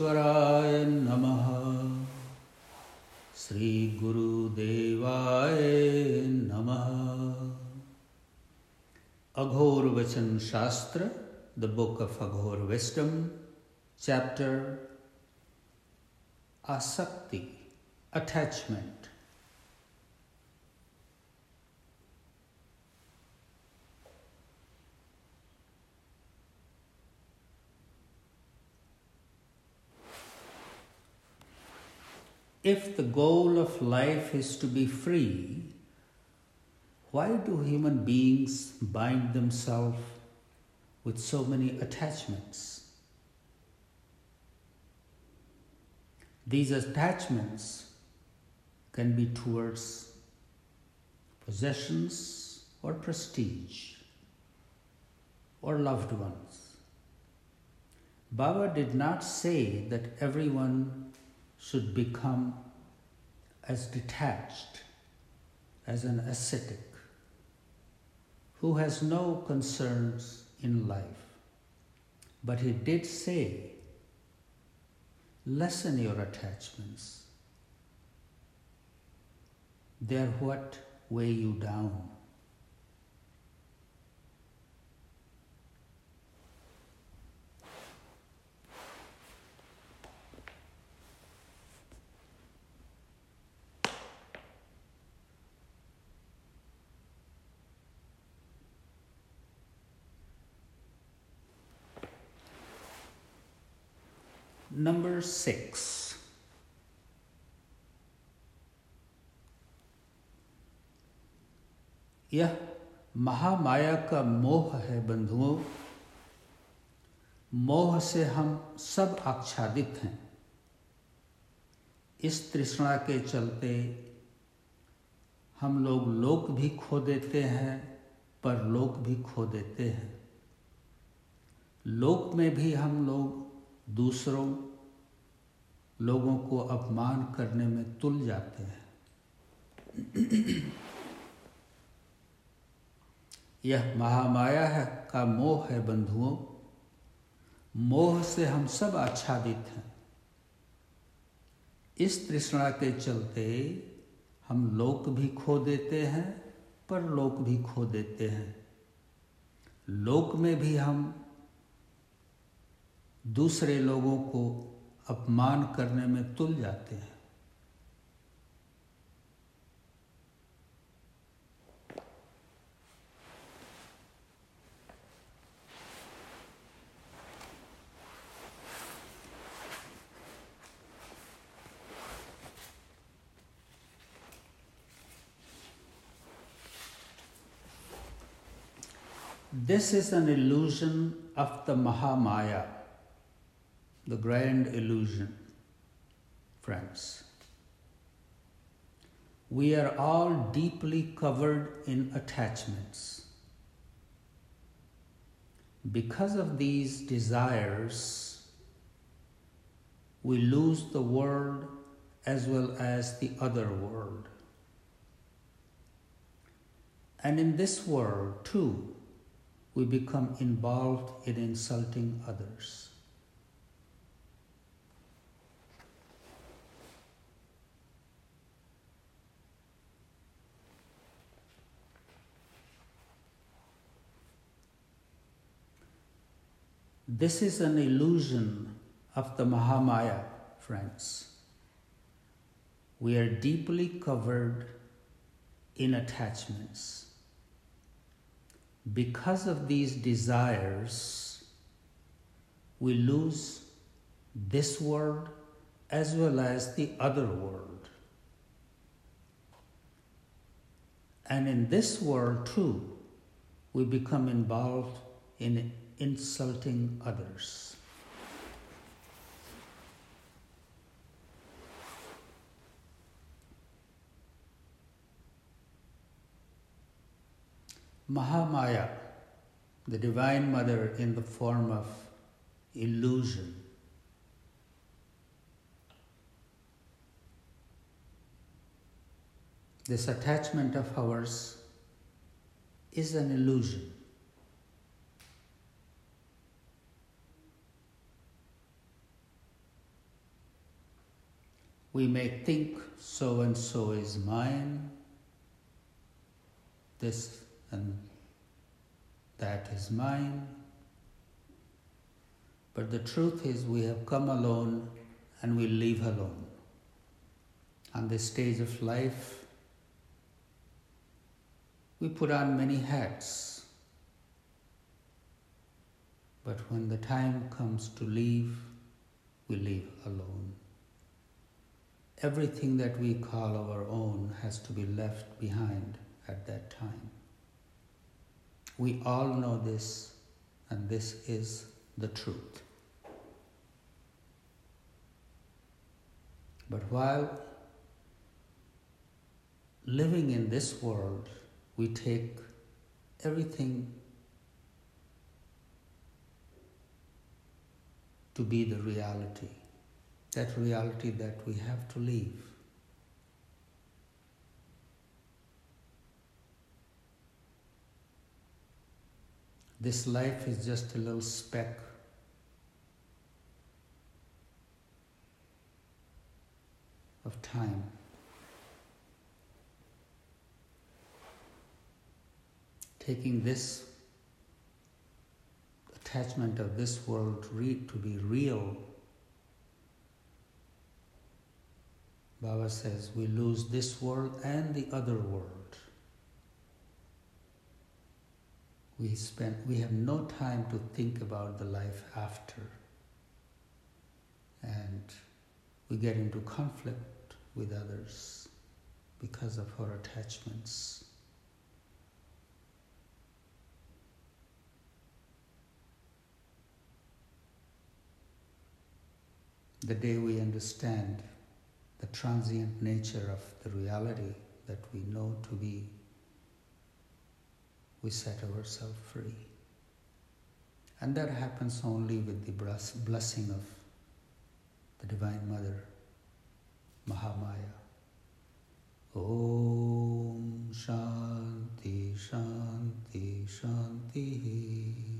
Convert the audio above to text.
राजराजेश्वराय नमः। श्रीगुरुदेवाय नमः। Aghor Vachan Shastra the book of Aghor wisdom chapter asakti attachment If the goal of life is to be free, why do human beings bind themselves with so many attachments? These attachments can be towards possessions or prestige or loved ones. Baba did not say that everyone should become as detached as an ascetic who has no concerns in life. But he did say, lessen your attachments. They are what weigh you down. Number six. यह महामाया का मोह है बंधुओं। मोह से हम सब आच्छादित हैं। इस तृष्णा के चलते हम लोग लोक भी खो देते हैं पर लोक भी खो देते हैं। लोक में भी हम लोग दूसरों लोगों को अपमान करने में तुल जाते हैं। यह महामाया है का मोह है बंधुओं। मोह से हम सब आच्छादित हैं। इस तृष्णा के चलते हम लोक भी खो देते हैं पर लोक भी खो देते हैं। लोक में भी हम दूसरे लोगों को अपमान करने में तुल जाते हैं This is an illusion of the Mahamaya, the grand illusion, friends. We are all deeply covered in attachments. Because of these desires, we lose the world as well as the other world. And in this world, too, we become involved in insulting others. This is an illusion of the Mahamaya, friends. We are deeply covered in attachments. Because of these desires, we lose this world as well as the other world. And in this world, too, we become involved in insulting others. Mahamaya, the Divine Mother in the form of illusion, this attachment of ours is an illusion. We may think so and so is mine, this and that is mine. But the truth is, we have come alone and we leave alone. On this stage of life, we put on many hats. But when the time comes to leave, we leave alone. Everything that we call our own has to be left behind at that time. We all know this, and this is the truth. But while living in this world, we take everything to be the reality that reality that we have to leave. This life is just a little speck of time. Taking this attachment of this world to be real Baba says we lose this world and the other world. We spend we have no time to think about the life after. And we get into conflict with others because of our attachments. The day we understand the transient nature of the reality that we know to be, we set ourselves free. And that happens only with the blessing of the Divine Mother, Mahamaya. Om Shanti Shanti Shanti